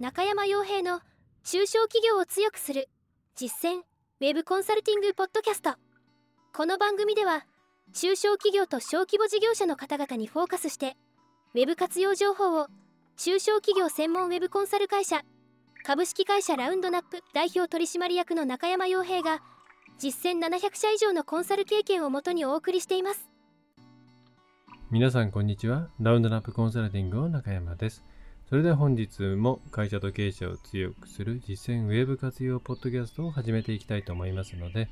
中山洋平の中小企業を強くする実践ウェブコンサルティングポッドキャスト。この番組では中小企業と小規模事業者の方々にフォーカスしてウェブ活用情報を中小企業専門ウェブコンサル会社株式会社ラウンドナップ代表取締役の中山洋平が実践700社以上のコンサル経験をもとにお送りしています。皆さんこんにちは。ラウンドナップコンサルティングの中山です。それでは本日も会社と経営者を強くする実践ウェブ活用ポッドキャストを始めていきたいと思いますので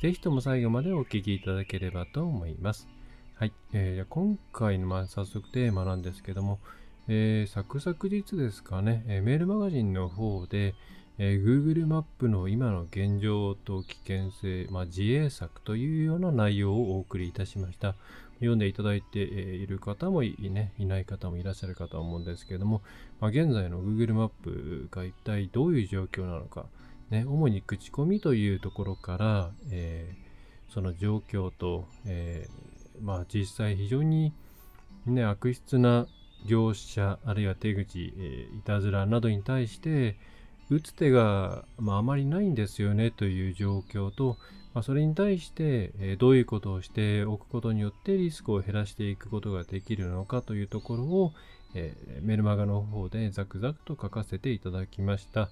ぜひとも最後までお聞きいただければと思います。はい、えー、今回のまあ早速テーマなんですけども、えー、昨々日ですかね、えー、メールマガジンの方で、えー、Google マップの今の現状と危険性、まあ、自衛策というような内容をお送りいたしました。読んでいただいている方もい,、ね、いない方もいらっしゃるかと思うんですけれども、まあ、現在の Google マップが一体どういう状況なのか、ね、主に口コミというところから、えー、その状況と、えー、まあ、実際非常に、ね、悪質な業者あるいは手口、えー、いたずらなどに対して、打つ手が、まあ、あまりないんですよねという状況と、まあ、それに対して、え、どういうことをしておくことによってリスクを減らしていくことができるのかというところを、え、メルマガの方でザクザクと書かせていただきました。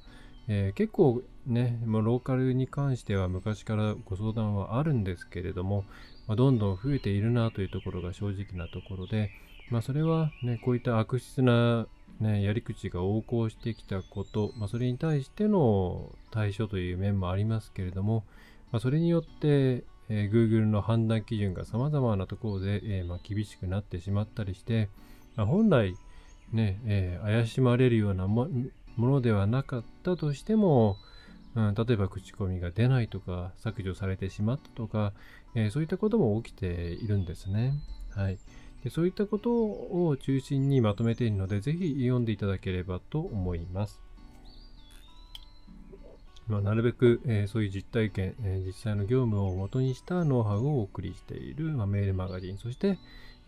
えー、結構ね、もうローカルに関しては昔からご相談はあるんですけれども、まあ、どんどん増えているなというところが正直なところで、まあ、それはね、こういった悪質なね、やり口が横行してきたこと、ま、それに対しての対処という面もありますけれども、まあ、それによって、えー、Google の判断基準が様々なところで、えー、まあ、厳しくなってしまったりして、まあ、本来、ね、えー、怪しまれるようなものではなかったとしても、うん、例えば口コミが出ないとか、削除されてしまったとか、えそういったことも起きているんですね。はい。でそういったことを中心にまとめているので、ぜひ読んでいただければと思います。まあ、なるべく、えー、そういう実体験、えー、実際の業務を元にしたノウハウをお送りしている、まあ、メールマガジン、そして、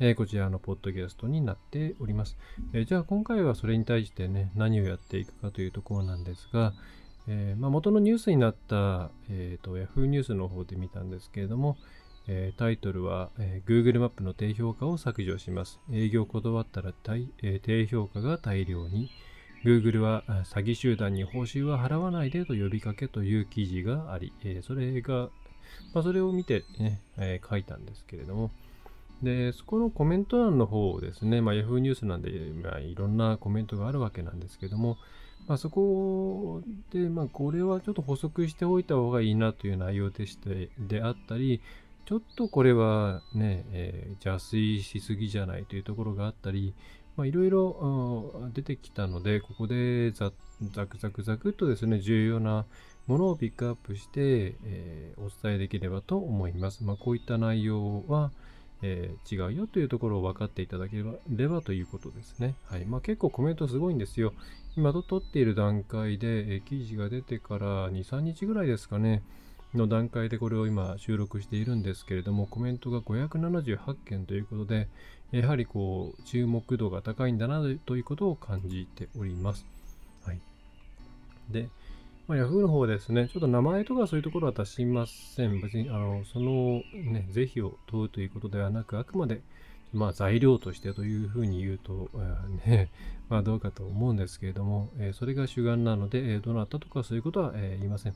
えー、こちらのポッドキャストになっております。えじゃあ今回はそれに対してね、何をやっていくかというところなんですが、えまあ、元のニュースになった、えーと、Yahoo ニュースの方で見たんですけれども、えタイトルは、え Google マップの低評価を削除します。営業断ったら、え低評価が大量に。Google は詐欺集団に報酬は払わないでと呼びかけという記事があり、えそれが、まあ、それを見てね、え書いたんですけれども、で、そこのコメント欄の方ですね、まあ、Yahoo ニュースなんで、まあ、いろんなコメントがあるわけなんですけども、まあ、そこで、まあ、これはちょっと補足しておいた方がいいなという内容でしてであったり、ちょっとこれはね、えー、邪推しすぎじゃないというところがあったり、いろいろ出てきたので、ここでザクザクザクっとですね、重要なものをピックアップして、えー、お伝えできればと思います。まあ、こういった内容は、えー、違うよというところを分かっていただければということですね。はいまあ、結構コメントすごいんですよ。今と撮っている段階で、えー、記事が出てから2、3日ぐらいですかね。の段階でこれを今収録しているんですけれども、コメントが578件ということで、やはりこう、注目度が高いんだなということを感じております。はい。で、まあ、Yahoo の方ですね、ちょっと名前とかそういうところは出しません。別に、あの、そのね、是非を問うということではなく、あくまで、まあ、材料としてというふうに言うと、ね、まあ、どうかと思うんですけれども、えー、それが主眼なので、えー、どなたとかそういうことは、えー、言いません。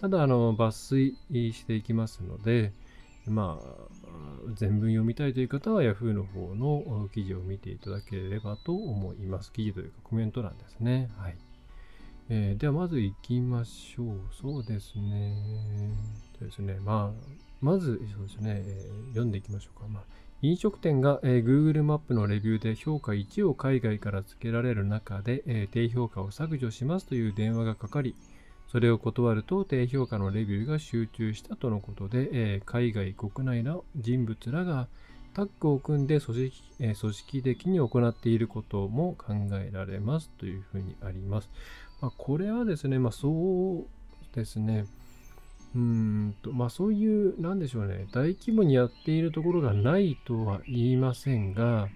ただ、あの、抜粋していきますので、まあ、全文読みたいという方は Yahoo の方の記事を見ていただければと思います。記事というかコメント欄ですね。はい。えー、ではまず行きましょう。そうですね。ですね。まあ、まず、そうですね、えー、読んでいきましょうか。まあ、飲食店が、えー、Google マップのレビューで評価1を海外から付けられる中で、え、低評価を削除しますという電話がかかり、それを断ると低評価のレビューが集中したとのことで、えー、海外国内の人物らがタッグを組んで組織,、えー、組織的に行っていることも考えられますというふうにあります。まあ、これはですね、まあ、そうですね、うんと、まあそういう、なんでしょうね、大規模にやっているところがないとは言いませんが、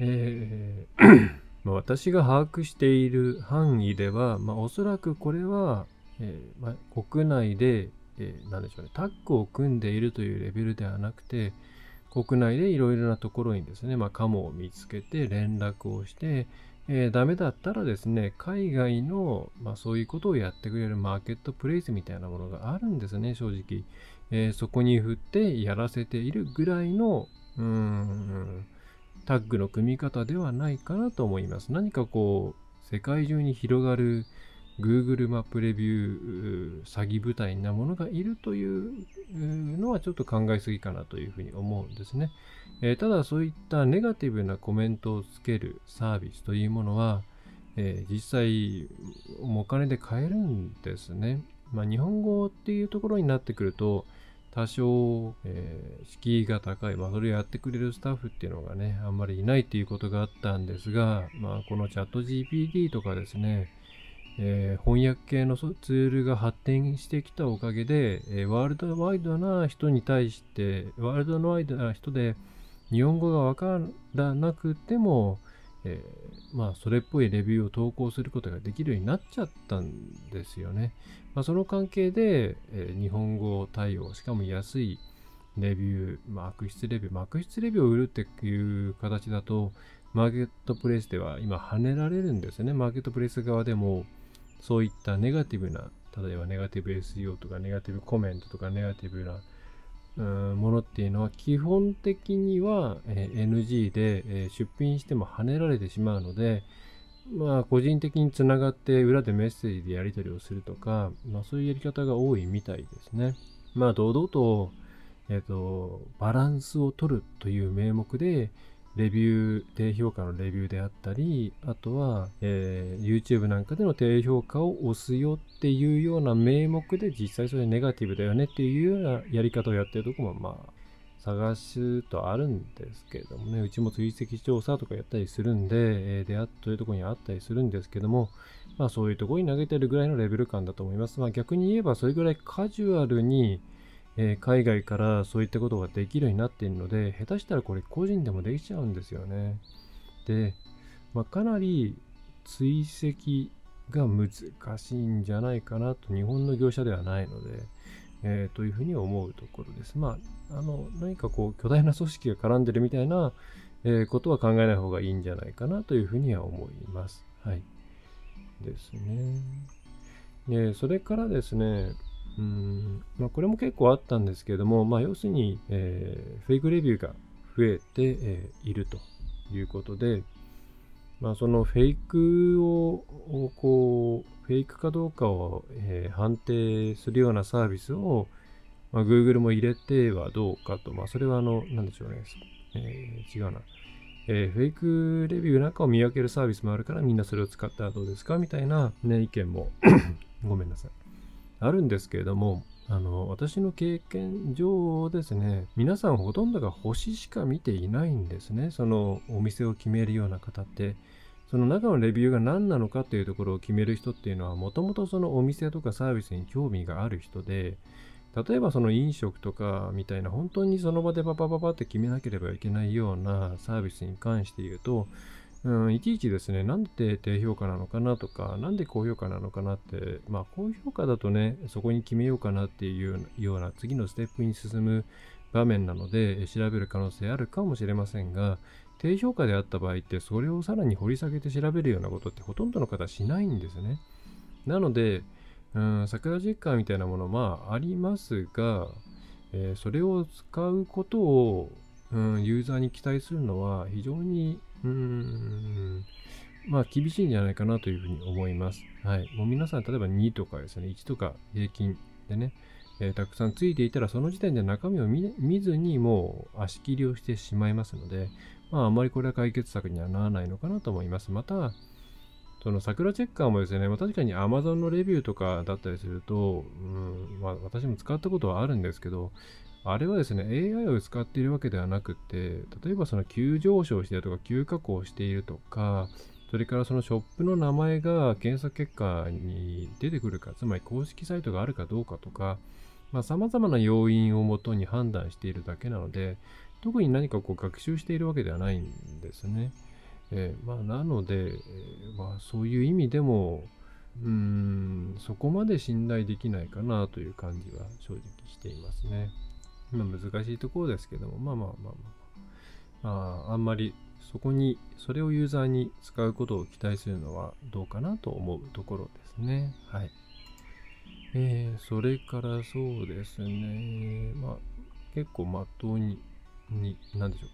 えーま、私が把握している範囲では、まあ、おそらくこれは、えー、まあ、国内で、えー、でしょうね、タッグを組んでいるというレベルではなくて、国内でいろいろなところにですね、まあ、カモを見つけて連絡をして、えー、ダメだったらですね、海外の、まあ、そういうことをやってくれるマーケットプレイスみたいなものがあるんですね、正直。えー、そこに振ってやらせているぐらいの、うーん、タッグの組み方ではないかなと思います。何かこう、世界中に広がる Google マップレビュー詐欺部隊なものがいるというのはちょっと考えすぎかなというふうに思うんですね。えー、ただそういったネガティブなコメントをつけるサービスというものは、えー、実際お金で買えるんですね。まあ、日本語っていうところになってくると多少、えー、敷居が高い、まあ、それをやってくれるスタッフっていうのがね、あんまりいないっていうことがあったんですが、まあ、このチャット GPT とかですね、えー、翻訳系のツールが発展してきたおかげで、えー、ワールドワイドな人に対して、ワールドワイドな人で日本語がわからなくても、えー、まあ、それっぽいレビューを投稿することができるようになっちゃったんですよね。まあ、その関係で、え日本語対応、しかも安いレビュー、まあ、悪質レビュー、まあ、悪質レビューを売るっていう形だと、マーケットプレイスでは今跳ねられるんですね。マーケットプレイス側でも、そういったネガティブな、例えばネガティブ SEO とかネガティブコメントとかネガティブなものっていうのは基本的には、え NG で、え出品しても跳ねられてしまうので、まあ個人的につながって裏でメッセージでやり取りをするとか、まあそういうやり方が多いみたいですね。まあ堂々と、えっ、と、バランスを取るという名目で、レビュー、低評価のレビューであったり、あとは、えー、YouTube なんかでの低評価を押すよっていうような名目で実際それネガティブだよねっていうようなやり方をやってるとこもまあ探すとあるんですけれどもね、うちも追跡調査とかやったりするんで、えー、であというとこにあったりするんですけども、まあそういうとこに投げてるぐらいのレベル感だと思います。まあ逆に言えばそれぐらいカジュアルに、えー、海外からそういったことができるようになっているので、下手したらこれ個人でもできちゃうんですよね。で、まあ、かなり追跡が難しいんじゃないかなと、日本の業者ではないので、えー、というふうに思うところです。まあ、あの、何かこう、巨大な組織が絡んでるみたいな、えー、ことは考えない方がいいんじゃないかなというふうには思います。はい。ですね。で、それからですね、うん。まあ、これも結構あったんですけれども、まあ、要するに、えー、フェイクレビューが増えて、えー、いるということで、まあ、そのフェイクをこうフェイクかどうかを、えー、判定するようなサービスを、まあ、Google も入れてはどうかと、まあ、それはあの、なんでしょうね、えー、違うな、えー、フェイクレビューなんかを見分けるサービスもあるからみんなそれを使ったらどうですかみたいな、ね、意見も。ごめんなさい。あるんですけれども、あの、私の経験上ですね、皆さんほとんどが星しか見ていないんですね。そのお店を決めるような方って。その中のレビューが何なのかっていうところを決める人っていうのは、もともとそのお店とかサービスに興味がある人で、例えばその飲食とかみたいな本当にその場でパパパパって決めなければいけないようなサービスに関して言うと、うん、いちいちですね、なんで低評価なのかなとか、なんで高評価なのかなって、まあ、高評価だとね、そこに決めようかなっていうような次のステップに進む場面なので、調べる可能性あるかもしれませんが、低評価であった場合って、それをさらに掘り下げて調べるようなことってほとんどの方しないんですね。なので、うん、桜実感みたいなもの、まあ、ありますが、えー、それを使うことを、うん、ユーザーに期待するのは非常にうん、まあ厳しいんじゃないかなというふうに思います。はい。もう皆さん、例えば2とかですね、1とか平均でね、えー、たくさんついていたら、その時点で中身を見ずにもう足切りをしてしまいますので、まああまりこれは解決策にはならないのかなと思います。また、その桜チェッカーもですね、まあ、確かに Amazon のレビューとかだったりすると、うんまあ、私も使ったことはあるんですけど、あれはですね、AI を使っているわけではなくて、例えばその急上昇しているとか、急加工しているとか、それからそのショップの名前が検索結果に出てくるか、つまり公式サイトがあるかどうかとか、まあ、様々な要因をもとに判断しているだけなので、特に何かこう学習しているわけではないんですね。えー、まあ、なので、え、まあ、そういう意味でも、うーん、そこまで信頼できないかなという感じは正直していますね。まあ、難しいところですけども、まあまあまあまあ、まあ、あんまりそこに、それをユーザーに使うことを期待するのはどうかなと思うところですね。はい。えー、それからそうですね、まあ、結構まっとうに、に、なんでしょう。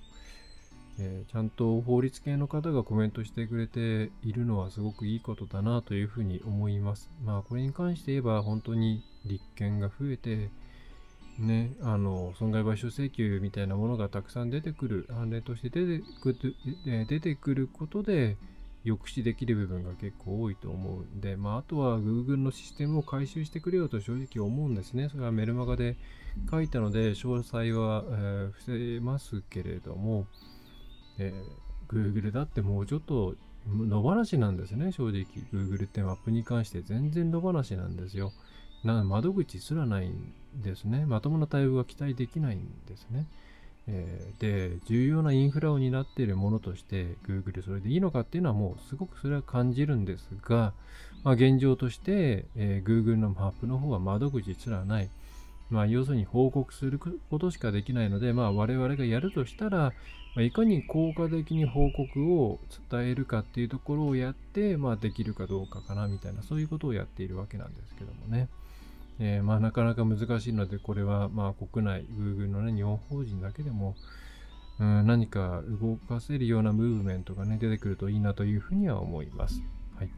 えー、ちゃんと法律系の方がコメントしてくれているのはすごくいいことだなというふうに思います。まあこれに関して言えば本当に立憲が増えて、ね、あの損害賠償請求みたいなものがたくさん出てくる、判例として出てくる出てくることで抑止できる部分が結構多いと思うんで、まあ、あとは Google のシステムを回収してくれよと正直思うんですね。それはメルマガで書いたので、詳細は、えー、伏せますけれども、えー、Google だってもうちょっと野放しなんですね、正直。Google ってマップに関して全然野放しなんですよ。な窓口すらないんですね。まともな対応が期待できないんですね。えー、で、重要なインフラを担っているものとして Google それでいいのかっていうのはもうすごくそれは感じるんですが、まあ、現状として、えー、Google のマップの方は窓口すらない。まあ、要するに報告することしかできないので、まあ、我々がやるとしたら、まあ、いかに効果的に報告を伝えるかっていうところをやって、まあ、できるかどうかかなみたいな、そういうことをやっているわけなんですけどもね。えー、まあ、なかなか難しいので、これはまあ国内、Google の、ね、日本法人だけでも、うん、何か動かせるようなムーブメントが、ね、出てくるといいなというふうには思います。はい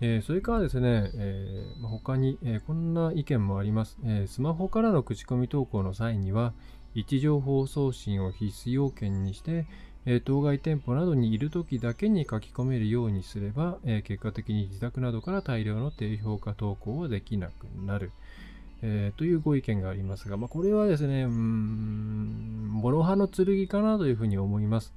えー、それからですね、えーまあ、他に、え、こんな意見もあります、え。スマホからの口コミ投稿の際には、位置情報送信を必須要件にして、え当該店舗などにいるときだけに書き込めるようにすれば、え結果的に自宅などから大量の低評価投稿はできなくなる。えー、というご意見がありますが、まあ、これはですね、うん、諸刃の剣かなというふうに思います。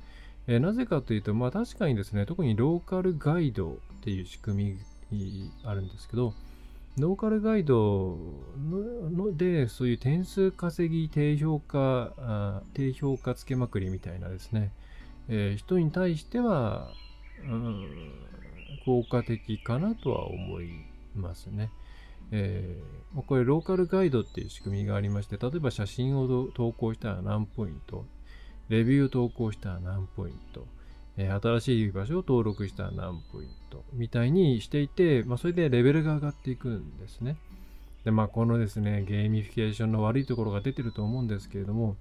えー、なぜかというと、まあ、確かにですね、特にローカルガイドっていう仕組みあるんですけど、ローカルガイドので、そういう点数稼ぎ、低評価、低評価つけまくりみたいなですね、えー、人に対しては、うん、効果的かなとは思いますね。えー、これローカルガイドっていう仕組みがありまして、例えば写真を投稿したら何ポイント、レビュー投稿したら何ポイント、えー、新しい場所を登録したら何ポイントみたいにしていて、まあ、それでレベルが上がっていくんですね。で、まあ、このですね、ゲーミフィケーションの悪いところが出てると思うんですけれども、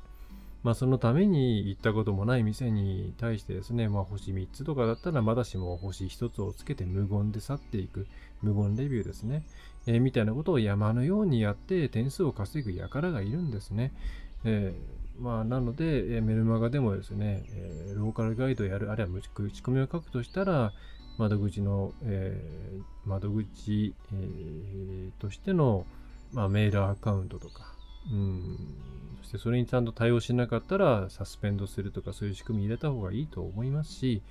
まあ、そのために行ったこともない店に対してですね、まあ、星3つとかだったらまだしも星1つをつけて無言で去っていく、無言レビューですね。えー、みたいなことを山のようにやって点数を稼ぐ輩がいるんですね。えー、まあ、なので、えー、メルマガでもですね、えローカルガイドをやる、あるいは口コミを書くとしたら、窓口の、え窓口、えとしての、まあ、メールアカウントとか、うん、そしてそれにちゃんと対応しなかったらサスペンドするとかそういう仕組み入れた方がいいと思いますし、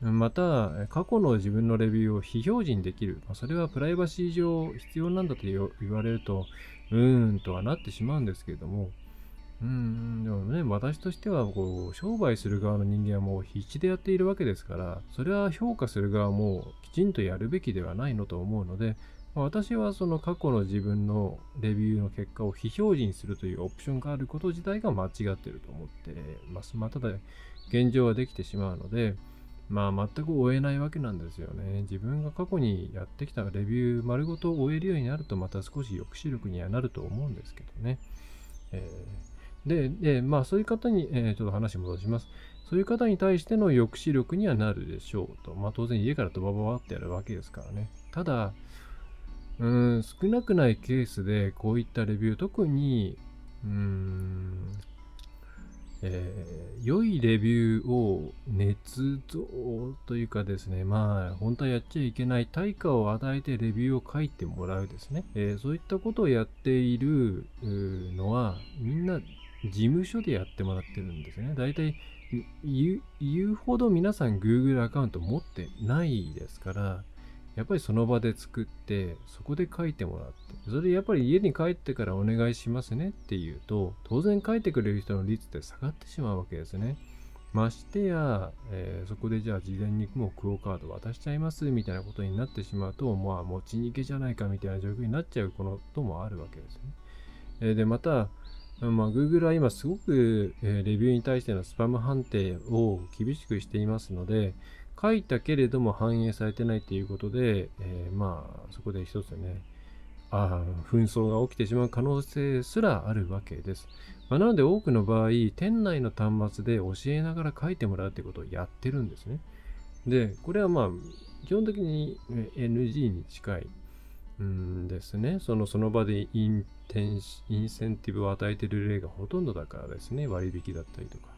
また、過去の自分のレビューを非表示にできる。それはプライバシー上必要なんだと言われると、うーんとはなってしまうんですけれども、うん、でもね、私としては、こう、商売する側の人間はもう必死でやっているわけですから、それは評価する側もきちんとやるべきではないのと思うので、私はその過去の自分のレビューの結果を非表示にするというオプションがあること自体が間違ってると思ってます。まあ、ただ、現状はできてしまうので、まあ全く終えないわけなんですよね。自分が過去にやってきたレビュー丸ごと終えるようになるとまた少し抑止力にはなると思うんですけどね。えー、でで、まあそういう方に、えー、ちょっと話戻します。そういう方に対しての抑止力にはなるでしょうと。まあ当然家からドバババってやるわけですからね。ただ、うん、少なくないケースでこういったレビュー、特に、うーん、えー、良いレビューを捏造というかですね、まあ、本当はやっちゃいけない対価を与えてレビューを書いてもらうですね、えー、そういったことをやっているのは、みんな事務所でやってもらってるんですね。大体言うほど皆さん Google アカウント持ってないですから、やっぱりその場で作って、そこで書いてもらって、それでやっぱり家に帰ってからお願いしますねっていうと、当然書いてくれる人の率って下がってしまうわけですね。ましてや、えー、そこでじゃあ事前にもうクオカード渡しちゃいますみたいなことになってしまうと、まあ持ち逃げじゃないかみたいな状況になっちゃうこともあるわけですね。えー、で、また、まあ、Google は今すごく、え、レビューに対してのスパム判定を厳しくしていますので、書いたけれども反映されてないということで、えー、まあそこで一つね、あ紛争が起きてしまう可能性すらあるわけです。まあ、なので多くの場合、店内の端末で教えながら書いてもらうということをやってるんですね。で、これはまあ、基本的に NG に近いんですね。そのその場でインテンインセンティブを与えてる例がほとんどだからですね。割引だったりとか。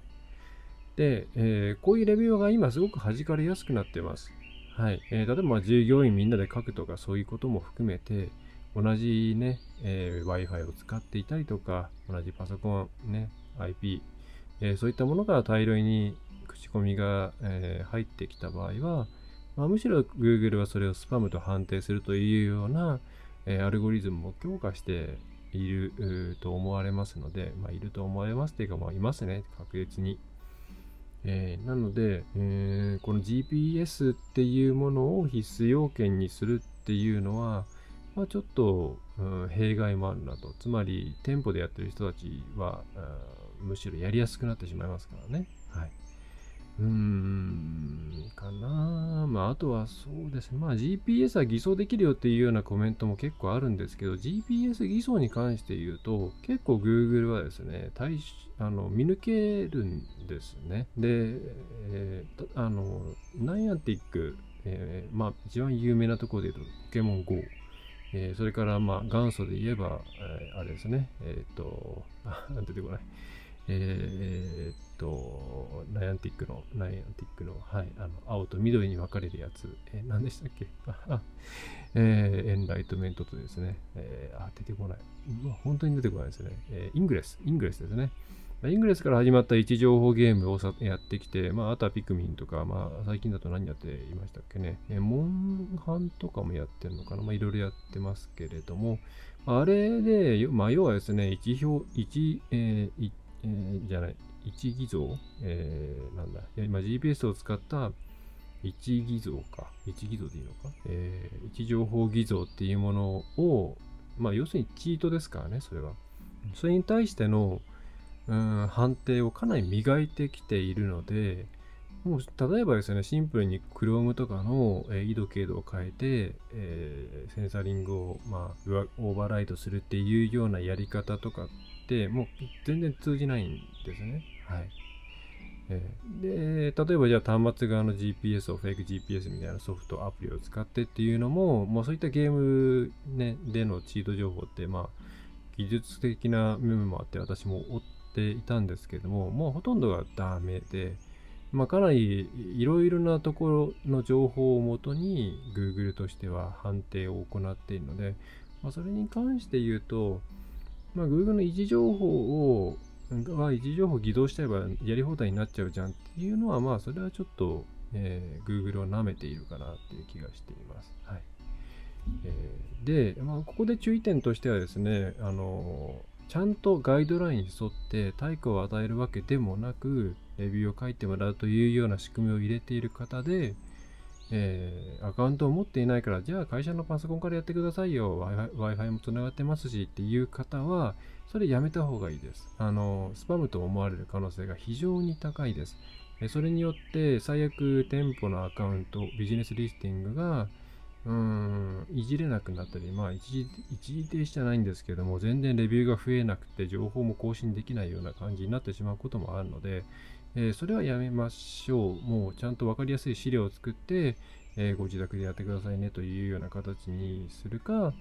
で、えー、こういうレビューが今すごく弾かれやすくなってます。はい。えー、例えば従業員みんなで書くとかそういうことも含めて、同じね、えー、Wi-Fi を使っていたりとか、同じパソコン、ね、IP、えー、そういったものから大量に口コミが、えー、入ってきた場合は、まあ、むしろ Google はそれをスパムと判定するというような、えアルゴリズムを強化していると思われますので、まあ、いると思われますというか、まあ、いますね、確実に。えー、なので、えー、この GPS っていうものを必須要件にするっていうのは、まあ、ちょっと、うん、弊害もあるなと。つまり、店舗でやってる人たちは、むしろやりやすくなってしまいますからね。うーん、かなまあ、あとはそうですね。まあ、GPS は偽装できるよっていうようなコメントも結構あるんですけど、GPS 偽装に関して言うと、結構 Google はですね、対あの見抜けるんですね。で、えー、あの、ナイアンティック、えー、まあ、一番有名なところで言うと、ポケモン GO。えー、それから、まあ、元祖で言えば、えー、あれですね、えっ、ー、と、出てこない。えー、っと、ナイアンティックの、ナイアンティックの、はい、あの、青と緑に分かれるやつ、えー、何でしたっけ？えー、エンライトメントとですね、えー、あ、出てこない。うわ、本当に出てこないですね。えー、イングレス、イングレスですね。イングレスから始まった位置情報ゲームをやってきて、まあ、あとはピクミンとか、まあ、最近だと何やっていましたっけね。えモンハンとかもやってるのかな？まあ、いろいろやってますけれども、あれで、まあ、要はですね、位置表、位置、えー、えー、じゃない、位置偽造、えー、なんだ、今 GPS を使った位置偽造か。位置偽造でいいのか？えー、位置情報偽造っていうものを、まあ、要するにチートですからね、それは。それに対しての、うん、判定をかなり磨いてきているので、もう例えばですね、シンプルに Chrome とかの、えー、緯度経度を変えて、えー、センサリングを、まあ、オーバーライドするっていうようなやり方とかって、もう全然通じないんですね。はい。えー、で、例えばじゃあ端末側の GPS をフェイク GPS みたいなソフト、アプリを使ってっていうのも、もうそういったゲーム、ね、でのチート情報って、まあ、技術的な面もあって私も追っていたんですけども、もうほとんどがダメで、まあ、かなりいろいろなところの情報をもとに Google としては判定を行っているので、まあ、それに関して言うと、まあ、Google の位置情報を、は位置情報を偽造しちゃえばやり放題になっちゃうじゃんっていうのは、まあ、それはちょっと、えー、Google を舐めているかなっていう気がしています。はい。えー、で、まあ、ここで注意点としてはですね、あのちゃんとガイドラインに沿って対価を与えるわけでもなく、レビューを書いてもらうというような仕組みを入れている方で、えー、アカウントを持っていないから、じゃあ会社のパソコンからやってくださいよ。Wi-Fi もつながってますしっていう方は、それやめた方がいいです。あの、スパムと思われる可能性が非常に高いです。えそれによって最悪店舗のアカウント、ビジネスリスティングが、うん、いじれなくなったり、まあ一時、一時停止じゃないんですけども、全然レビューが増えなくて、情報も更新できないような感じになってしまうこともあるので、えー、それはやめましょう。もうちゃんと分かりやすい資料を作って、えー、ご自宅でやってくださいねというような形にするか、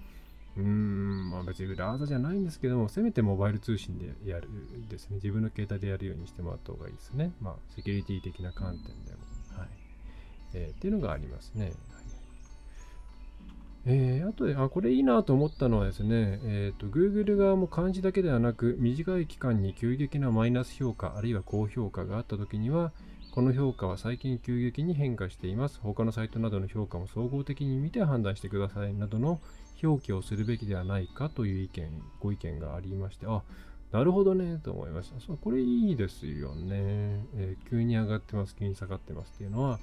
うーん、まあ別に裏技じゃないんですけども、せめてモバイル通信でやるですね。自分の携帯でやるようにしてもらった方がいいですね。まあ、セキュリティ的な観点でも。はい。えー、っていうのがありますね。えー、あとで、あ、これいいなと思ったのはですね、えっ、ー、と、Google 側も漢字だけではなく、短い期間に急激なマイナス評価、あるいは高評価があったときには、この評価は最近急激に変化しています。他のサイトなどの評価も総合的に見て判断してくださいなどの表記をするべきではないかという意見、ご意見がありまして、あ、なるほどね、と思いました。そうこれいいですよね、えー、急に上がってます、急に下がってますっていうのは、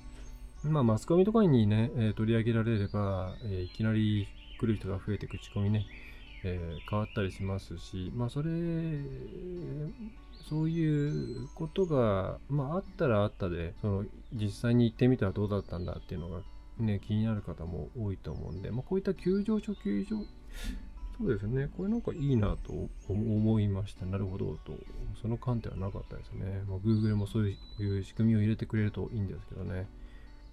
まあ、マスコミとかにね、えー、取り上げられれば、えー、いきなり来る人が増えて口コミね、え変わったりしますし、まあ、それ、そういうことが、まあ、あったらあったで、その、実際に行ってみたらどうだったんだっていうのが、ね、気になる方も多いと思うんで、まあ、こういった球場初球場、そうですね、これなんかいいなと思いました。なるほどと、その観点はなかったですね。まあ、Google もそういう仕組みを入れてくれるといいんですけどね。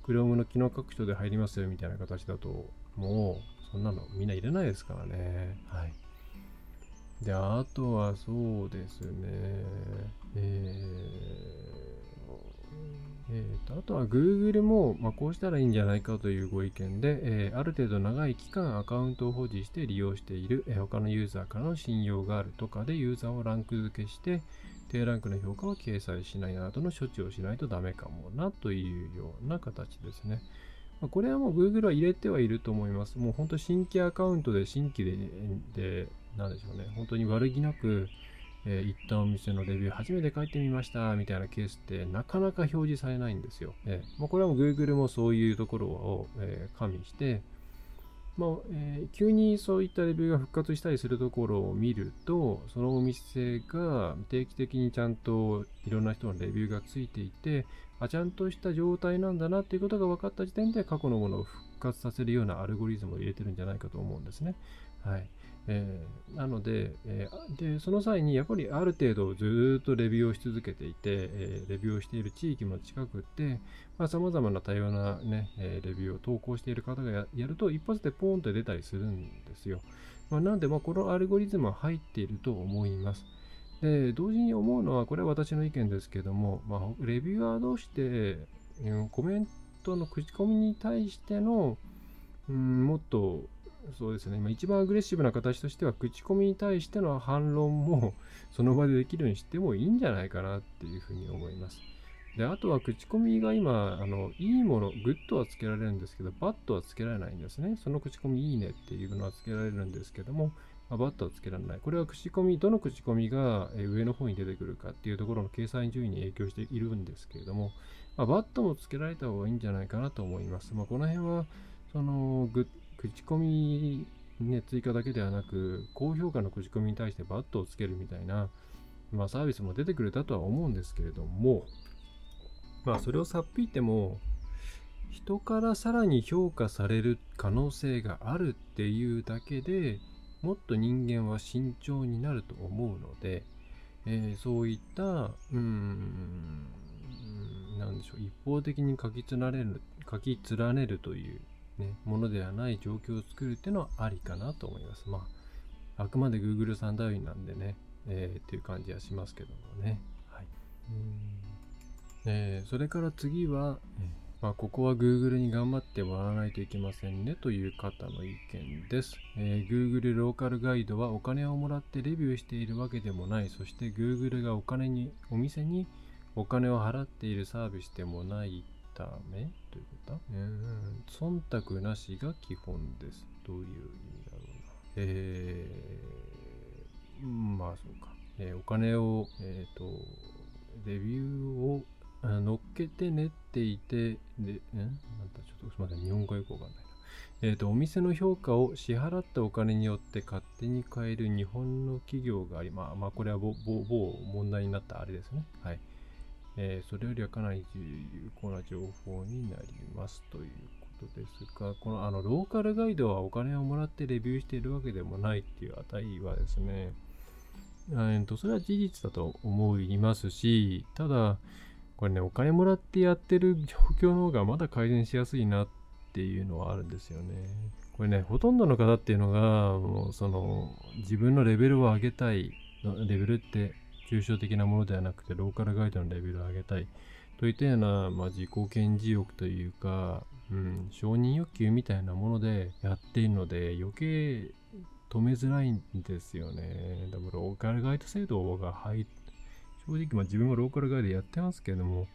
Chrome の機能拡張で入りますよみたいな形だと、もうそんなのみんな入れないですからね。はい。で、あとはそうですね。えー、えー、とあとは Google も、まあ、こうしたらいいんじゃないかというご意見で、えー、ある程度長い期間アカウントを保持して利用している、えー、他のユーザーからの信用があるとかでユーザーをランク付けして、低ランクの評価は掲載しないなどの処置をしないとダメかもなというような形ですね。ま、これはもう Google は入れてはいると思います。もう本当新規アカウントで新規で、で、なんでしょうね。本当に悪気なく、えー、行ったお店のレビュー初めて書いてみましたみたいなケースってなかなか表示されないんですよ。えー、まあ、これはもう Google もそういうところを、えー、加味して、まあえー、急にそういったレビューが復活したりするところを見ると、そのお店が定期的にちゃんといろんな人のレビューがついていて、あちゃんとした状態なんだなっていうことが分かった時点で過去のものを復活させるようなアルゴリズムを入れてるんじゃないかと思うんですね。はい。えー、なので、えー、で、その際にやっぱりある程度ずっとレビューをし続けていて、えー、レビューをしている地域も近くて、さまあ、様々な多様なね、えレビューを投稿している方がやると、一発でポーンと出たりするんですよ。まあ、なんで、まあ、このアルゴリズムは入っていると思います。で、同時に思うのは、これは私の意見ですけども、まあ、レビューアー同士で、うん、コメントの口コミに対しての、うん、もっとそうですね、今一番アグレッシブな形としては、口コミに対しての反論も その場でできるようにしてもいいんじゃないかなっていうふうに思います。で、あとは口コミが今、あの、いいもの、グッドはつけられるんですけど、バッドはつけられないんですね。その口コミいいねっていうのはつけられるんですけども、まあ、バッドはつけられない。これは口コミ、どの口コミが上の方に出てくるかっていうところの掲載順位に影響しているんですけれども、まあ、バットもつけられた方がいいんじゃないかなと思います。まあ、この辺は、その、グッ口コミ、ね、追加だけではなく、高評価の口コミに対してバットをつけるみたいな、まあ、サービスも出てくれたとは思うんですけれども、まあ、それをさっぴいても、人からさらに評価される可能性があるっていうだけでもっと人間は慎重になると思うので、えー、そういった、うーん、なんでしょう、一方的に書き連ねる、書き連ねるというね、ものではない状況を作るっていうのはありかなと思います。まあ、あくまで Google さん頼りなんでね、えー、っていう感じはしますけどもね。はい。えー、それから次は、まあ、ここは Google に頑張ってもらわないといけませんねという方の意見です。えー、Google ローカルガイドはお金をもらってレビューしているわけでもない。そして Google がお金に、お店にお金を払っているサービスでもないためということ？忖度なしが基本です。どういう意味だろうな。えー、まあそうか。えー、お金を、えっ、ー、と、レビューを乗っけて練っていて、で、んなんだ、ちょっとすみません、日本語よくわかんないな。えっ、ー、と、お店の評価を支払ったお金によって勝手に変える日本の企業があり、まあ、まあ、これは某問題になったあれですね。はい。えー、それよりはかなり有効な情報になりますということですが、このあのローカルガイドはお金をもらってレビューしているわけでもないっていう値はですね、えー、とそれは事実だと思いますし、ただ、これね、お金もらってやってる状況の方がまだ改善しやすいなっていうのはあるんですよね。これね、ほとんどの方っていうのが、もうその自分のレベルを上げたい、レベルって抽象的なものではなくて、ローカルガイドのレベルを上げたい。といったような、まあ、自己顕示欲というか、うん、承認欲求みたいなものでやっているので、余計止めづらいんですよね。だからローカルガイド制度が入正直、まあ、自分もローカルガイドやってますけども、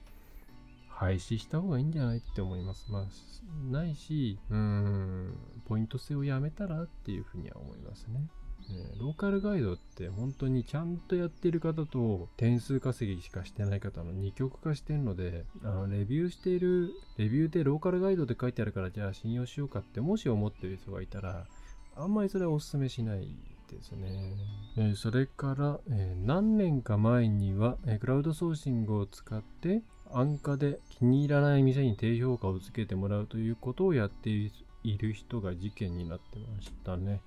廃止した方がいいんじゃないって思います。まあ、ないし、うん、ポイント制をやめたらっていうふうには思いますね。えローカルガイドって本当にちゃんとやってる方と点数稼ぎしかしてない方の二極化してるのであのレビューしているレビューでローカルガイドって書いてあるからじゃあ信用しようかってもし思ってる人がいたらあんまりそれはお勧めしないですね。えーそれから、えー何年か前には、えークラウドソーシングを使って安価で気に入らない店に低評価をつけてもらうということをやっている人が事件になってましたね。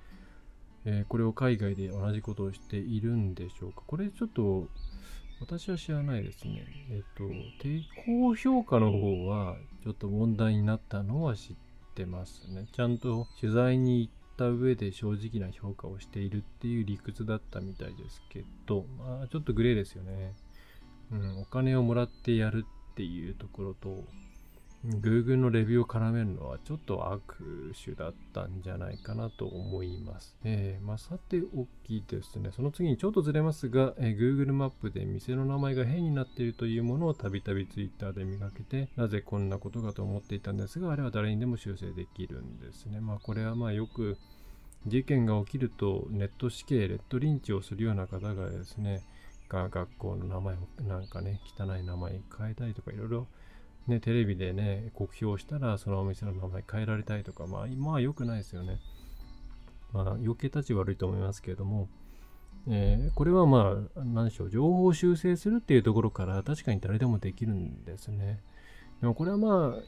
えーこれを海外で同じことをしているんでしょうか？これちょっと私は知らないですね。えっ、と、低高評価の方はちょっと問題になったのは知ってますね。ちゃんと取材に行った上で正直な評価をしているっていう理屈だったみたいですけど、まあちょっとグレーですよね。うん、お金をもらってやるっていうところと、Google のレビューを絡めるのはちょっと悪手だったんじゃないかなと思います。えーまあ、さておきですね、その次にちょっとずれますが、えー Google マップで店の名前が変になっているというものをたびたび Twitter で見かけて、なぜこんなことかと思っていたんですが、あれは誰にでも修正できるんですね。まあこれはまあよく事件が起きるとネット死刑、レッドリンチをするような方がですね、が学校の名前をなんかね、汚い名前変えたりとかいろいろね、テレビでね、酷評したらそのお店の名前変えられたりとか、まあ、まあ良くないですよね。まあ余計立ち悪いと思いますけれども、えーこれはまあ、何でしょう、情報を修正するっていうところから確かに誰でもできるんですね。でもこれはまあ、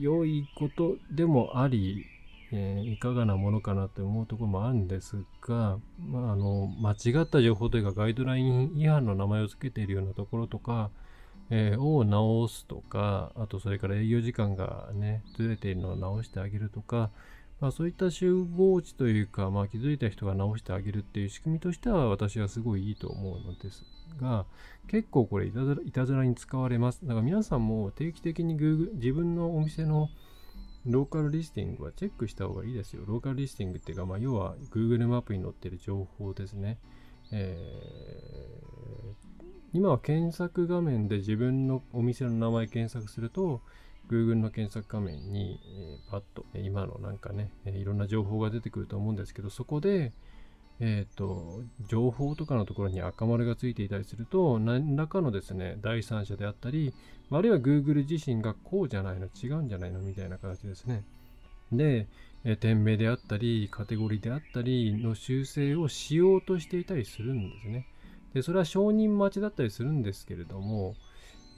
良いことでもあり、えーいかがなものかなって思うところもあるんですが、まあ、あの間違った情報というかガイドライン違反の名前を付けているようなところとか、えーを直すとか、あとそれから営業時間がね、ずれているのを直してあげるとか、まあ、そういった集合値というか、まあ、気づいた人が直してあげるっていう仕組みとしては私はすごいいいと思うのですが、結構これいたずらいたずらに使われます。だから皆さんも定期的に Google 自分のお店のローカルリスティングはチェックした方がいいですよ。ローカルリスティングっていうか、まあ、要は Google マップに載ってる情報ですね。えー今は検索画面で自分のお店の名前検索すると、Google の検索画面に、えーパッと、今のなんかね、えいろんな情報が出てくると思うんですけど、そこで、えっ、と、情報とかのところに赤丸がついていたりすると、何らかのですね、第三者であったり、あるいは Google 自身がこうじゃないの、違うんじゃないのみたいな形ですね。で、え店名であったり、カテゴリーであったりの修正をしようとしていたりするんですね。で、それは承認待ちだったりするんですけれども、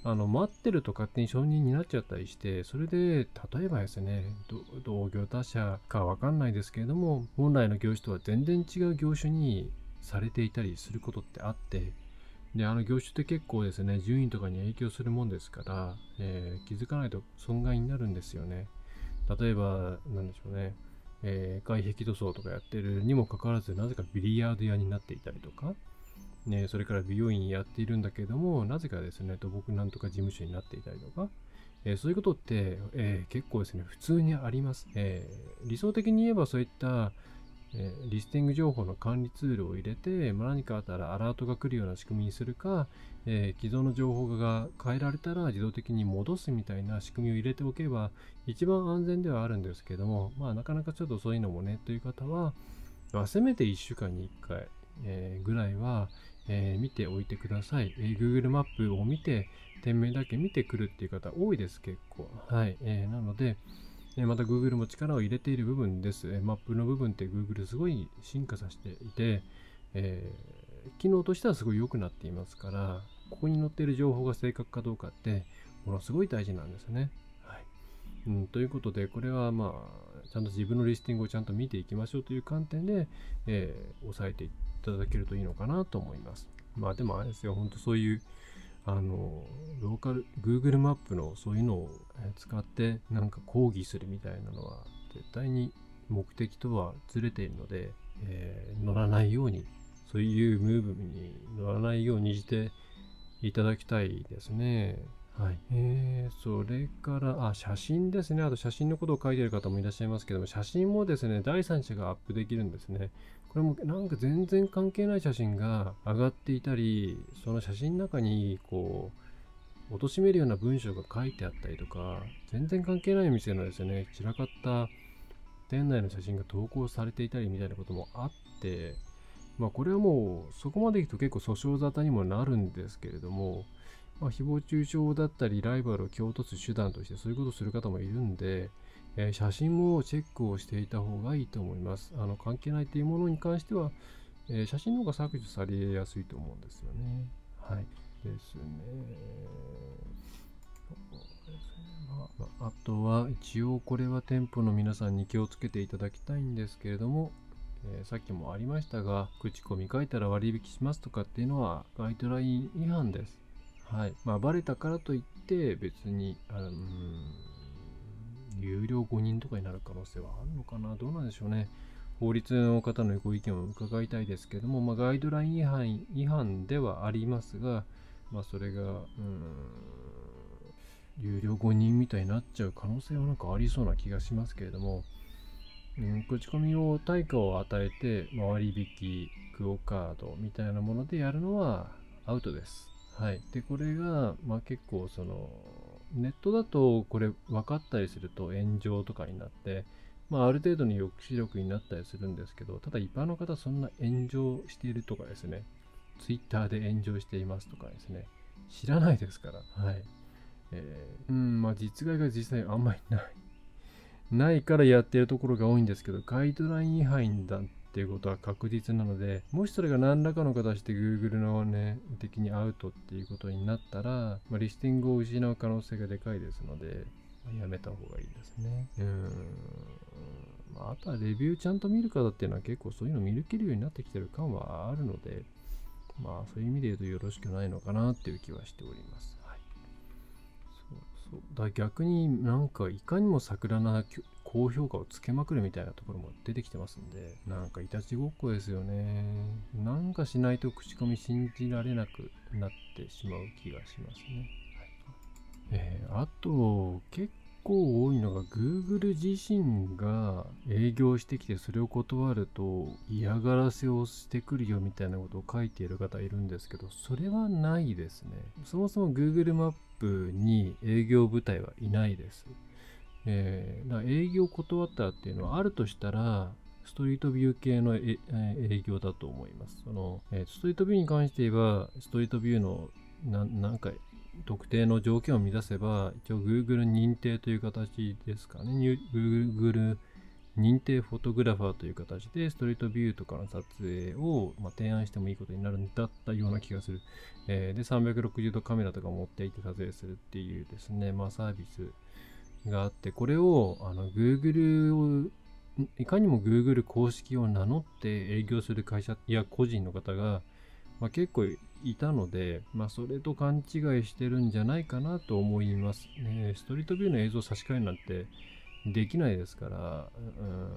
あの待ってると勝手に承認になっちゃったりして、それで、例えばですね、同業他社かわかんないですけれども、本来の業種とは全然違う業種にされていたりすることってあって、で、あの業種って結構ですね、順位とかに影響するもんですから、えー気づかないと損害になるんですよね。例えば、なんでしょうね、えー外壁塗装とかやってるにもかかわらず、なぜかビリヤード屋になっていたりとか、ね、それから美容院やっているんだけども、なぜかですね、土木なんとか事務所になっていたりとか、えーそういうことって、えー結構ですね、普通にあります。えー理想的に言えばそういった、えリスティング情報の管理ツールを入れて、まあ何かあったらアラートが来るような仕組みにするか、え既存の情報が変えられたら自動的に戻すみたいな仕組みを入れておけば、一番安全ではあるんですけども、まあなかなかちょっとそういうのもね、という方は、まあせめて1週間に1回、えぐらいは、えー見ておいてください、えー Google マップを見て、店名だけ見てくるっていう方多いです、結構。はい。えーなので、えまた Google も力を入れている部分です。えマップの部分って Google すごい進化させていて、え機能としてはすごい良くなっていますから、ここに載っている情報が正確かどうかって、ものすごい大事なんですね。はい。うん、ということで、これはまあ、ちゃんと自分のリスティングをちゃんと見ていきましょうという観点で、えー押さえていってただけるといいのかなと思います。まあでもあれですよ、本当そういう、あの、ローカル、Google マップのそういうのをえー使ってなんか抗議するみたいなのは、絶対に目的とはずれているので、えー乗らないように、そういうムーブに乗らないようにしていただきたいですね。はい。えー、それから、あ、写真ですね。あと写真のことを書いている方もいらっしゃいますけども、写真もですね、第三者がアップできるんですね。これもなんか全然関係ない写真が上がっていたり、その写真の中に、こう、貶めるような文章が書いてあったりとか、全然関係ない店のですね、散らかった店内の写真が投稿されていたりみたいなこともあって、まあ、これはもうそこまでいくと結構訴訟沙汰にもなるんですけれども、まあ、誹謗中傷だったりライバルを蹴落とす手段としてそういうことをする方もいるんで、えー、写真もチェックをしていた方がいいと思います。あの関係ないというものに関しては、えー、写真の方が削除されやすいと思うんですよね。はい。ですね。まあ、あとは一応これは店舗の皆さんに気をつけていただきたいんですけれども、えー、さっきもありましたが口コミ書いたら割引しますとかっていうのはガイドライン違反です。はい。まあバレたからといって別にあの有料5人とかになる可能性はあるのかな？どうなんでしょうね。法律の方のご意見を伺いたいですけども、まあ、ガイドライン違反違反ではありますが、まあ、それが、うん、有料5人みたいになっちゃう可能性はなんかありそうな気がしますけれども、うん、口コミを対価を与えて、まあ、割引、クオカードみたいなものでやるのはアウトです。はい。で、これが、まあ、結構その、ネットだとこれ分かったりすると炎上とかになって、まあ、ある程度の抑止力になったりするんですけど、ただ一般の方そんな炎上しているとかですね、ツイッターで炎上していますとかですね、知らないですから、はい。えー、うん、まあ実害が実際あんまりない。ないからやってるところが多いんですけど、ガイドライン違反だっていうことは確実なので、もしそれが何らかの形で Google のね、的にアウトっていうことになったら、まあ、リスティングを失う可能性がでかいですので、まあ、やめた方がいいですね。うん。まあ、あとはレビューちゃんと見る方っていうのは結構そういうの見抜けるようになってきてる感はあるので、まあそういう意味で言うとよろしくないのかなっていう気はしております。はい。そうそう。だ逆になんかいかにも桜な高評価をつけまくるみたいなところも出てきてますんで、なんかいたちごっこですよね。なんかしないと口コミ信じられなくなってしまう気がしますね。はい、えー、あと、結構多いのが Google 自身が営業してきてそれを断ると嫌がらせをしてくるよみたいなことを書いている方いるんですけどそれはないですねそもそも Google マップに営業部隊はいないです、えー、だ営業断ったっていうのはあるとしたらストリートビュー系の営業だと思います。そのえストリートビューに関して言えば、ストリートビューのなんか特定の条件を満たせば、一応 Google 認定という形ですかね。Google 認定フォトグラファーという形で、ストリートビューとかの撮影を、まあ、提案してもいいことになるんだったような気がする。えー、で、360度カメラとか持っていて撮影するっていうですね、まあ、サービスがあって、これをあの Google をいかにも Google 公式を名乗って営業する会社や個人の方が、まあ、結構いたので、まあ、それと勘違いしてるんじゃないかなと思います。ね、ストリートビューの映像差し替えなんてできないですから、うん、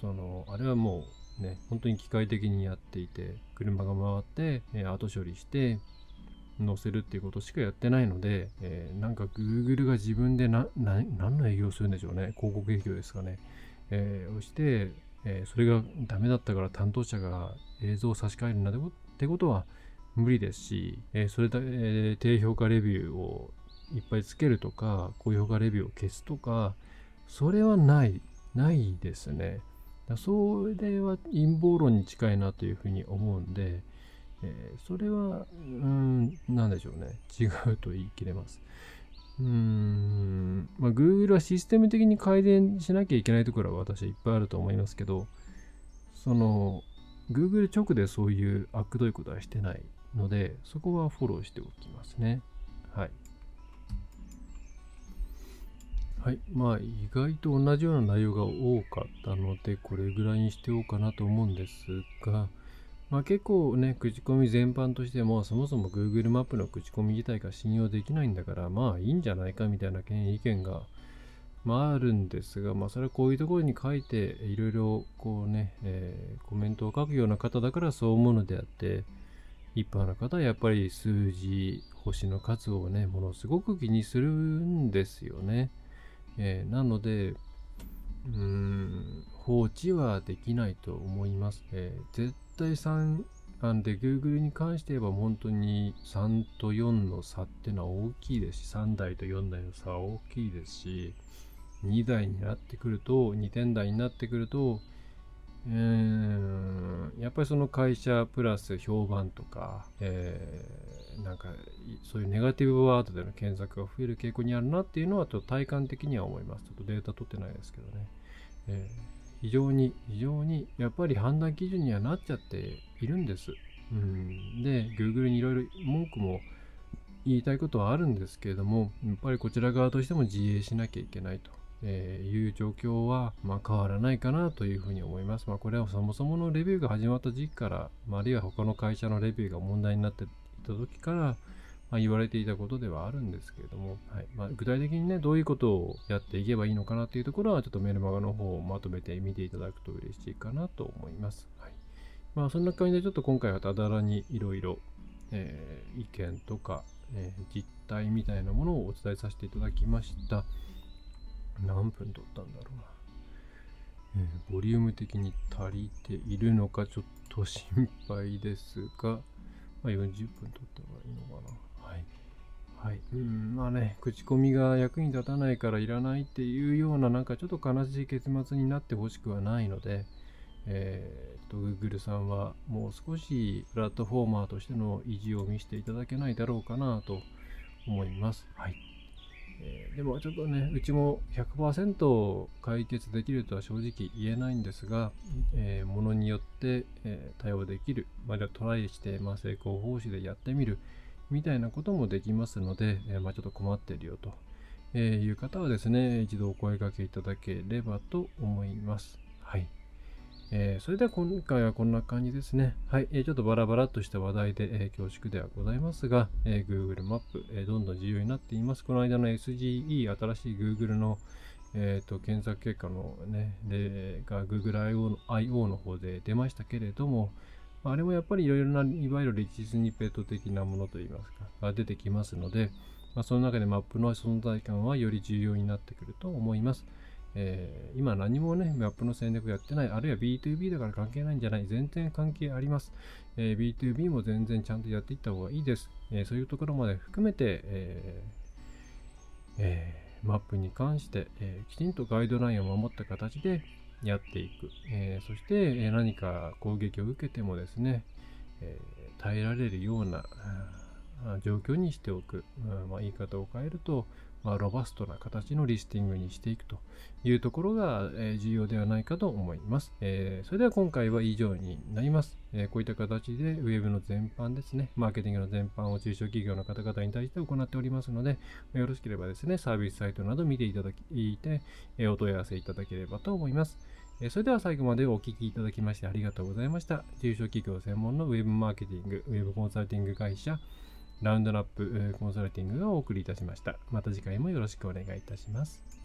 そのあれはもうね、本当に機械的にやっていて、車が回って、えー、後処理して、載せるっていうことしかやってないので、えー、なんか Google が自分で何の営業するんでしょうね。広告営業ですかね。えー、をして、えー、それがダメだったから担当者が映像を差し替えるんだってことは、無理ですし、えー、それで、えー、低評価レビューをいっぱいつけるとか、高評価レビューを消すとか、それはない、ないですね。それは陰謀論に近いなというふうに思うんで、えー、それは、うん、なんでしょうね。違うと言い切れます。うーん、まあ、Google はシステム的に改善しなきゃいけないところは私はいっぱいあると思いますけど、その、Google 直でそういう悪どいことはしてないので、そこはフォローしておきますね。はい。はい。まあ、意外と同じような内容が多かったので、これぐらいにしておこうかなと思うんですが、まあ結構ね、口コミ全般としても、そもそも Google マップの口コミ自体が信用できないんだから、まあいいんじゃないかみたいな意見が、まああるんですが、まあそれはこういうところに書いて、いろいろこうね、えー、コメントを書くような方だからそう思うのであって、一般の方はやっぱり数字、星の数をね、ものすごく気にするんですよね。えー、なので、うーん、放置はできないと思います。えー、絶対3、なんで Google に関して言えば本当に3と4の差っていうのは大きいですし、3台と4台の差は大きいですし、2台になってくると、2点台になってくると、うーやっぱりその会社プラス評判とか、えーなんかそういうネガティブワードでの検索が増える傾向にあるなっていうのはちょっと体感的には思います。ちょっとデータ取ってないですけどね。えー非常に非常にやっぱり判断基準にはなっちゃっているんです。うん、で Google にいろいろ文句も言いたいことはあるんですけれどもやっぱりこちら側としても自衛しなきゃいけないと。えいう状況は、ま、変わらないかなというふうに思います。まあ、これはそもそものレビューが始まった時期から、まあ、あるいは他の会社のレビューが問題になっていた時から、まあ、言われていたことではあるんですけれども、はいまあ、具体的にね、どういうことをやっていけばいいのかなというところは、ちょっとメルマガの方をまとめて見ていただくと嬉しいかなと思います。はいまあ、そんな感じで、ちょっと今回はただらにいろいろ、意見とか、えー実態みたいなものをお伝えさせていただきました。何分撮ったんだろうな。えーボリューム的に足りているのかちょっと心配ですが、まあ、40分撮った方がいいのかな。はい。はい。うん、まあね、口コミが役に立たないからいらないっていうような、なんかちょっと悲しい結末になってほしくはないので、えーっと、Google さんはもう少しプラットフォーマーとしての意地を見せていただけないだろうかなと思います。はい。えーでもちょっとね、うちも100%解決できるとは正直言えないんですが、えーものによって、えー対応できる、まあ、トライして、まあ、成功報酬でやってみるみたいなこともできますので、えーまあ、ちょっと困ってるよと、えーいう方はですね、一度お声掛けいただければと思います。はい。えーそれでは今回はこんな感じですね。はい。えーちょっとバラバラとした話題で、えー恐縮ではございますが、えー Google マップ、えーどんどん重要になっています。この間の SGE、新しい Google の、えーと検索結果のね、でが Google I.O. の IO の方で出ましたけれども、あれもやっぱりいろいろな、いわゆるリッチスニペット的なものといいますか、が出てきますので、まあ、その中でマップの存在感はより重要になってくると思います。えー今何もね、マップの戦略やってない、あるいは B2B だから関係ないんじゃない、全然関係あります。えー B2B も全然ちゃんとやっていった方がいいです。えーそういうところまで含めて、ええーマップに関して、えきちんとガイドラインを守った形でやっていく。えーそして、何か攻撃を受けてもですね、えー耐えられるような状況にしておく。うんまあ、言い方を変えると、まあ、ロバストな形のリスティングにしていくというところが、え重要ではないかと思います。えそれでは今回は以上になります。えこういった形で Web の全般ですね、マーケティングの全般を中小企業の方々に対して行っておりますので、よろしければですね、サービスサイトなど見ていただいて、えお問い合わせいただければと思います。それでは最後までお聞きいただきましてありがとうございました。中小企業専門の Web マーケティング、Web コンサルティング会社、ラウンドナップコンサルティングがお送りいたしました。また次回もよろしくお願いいたします。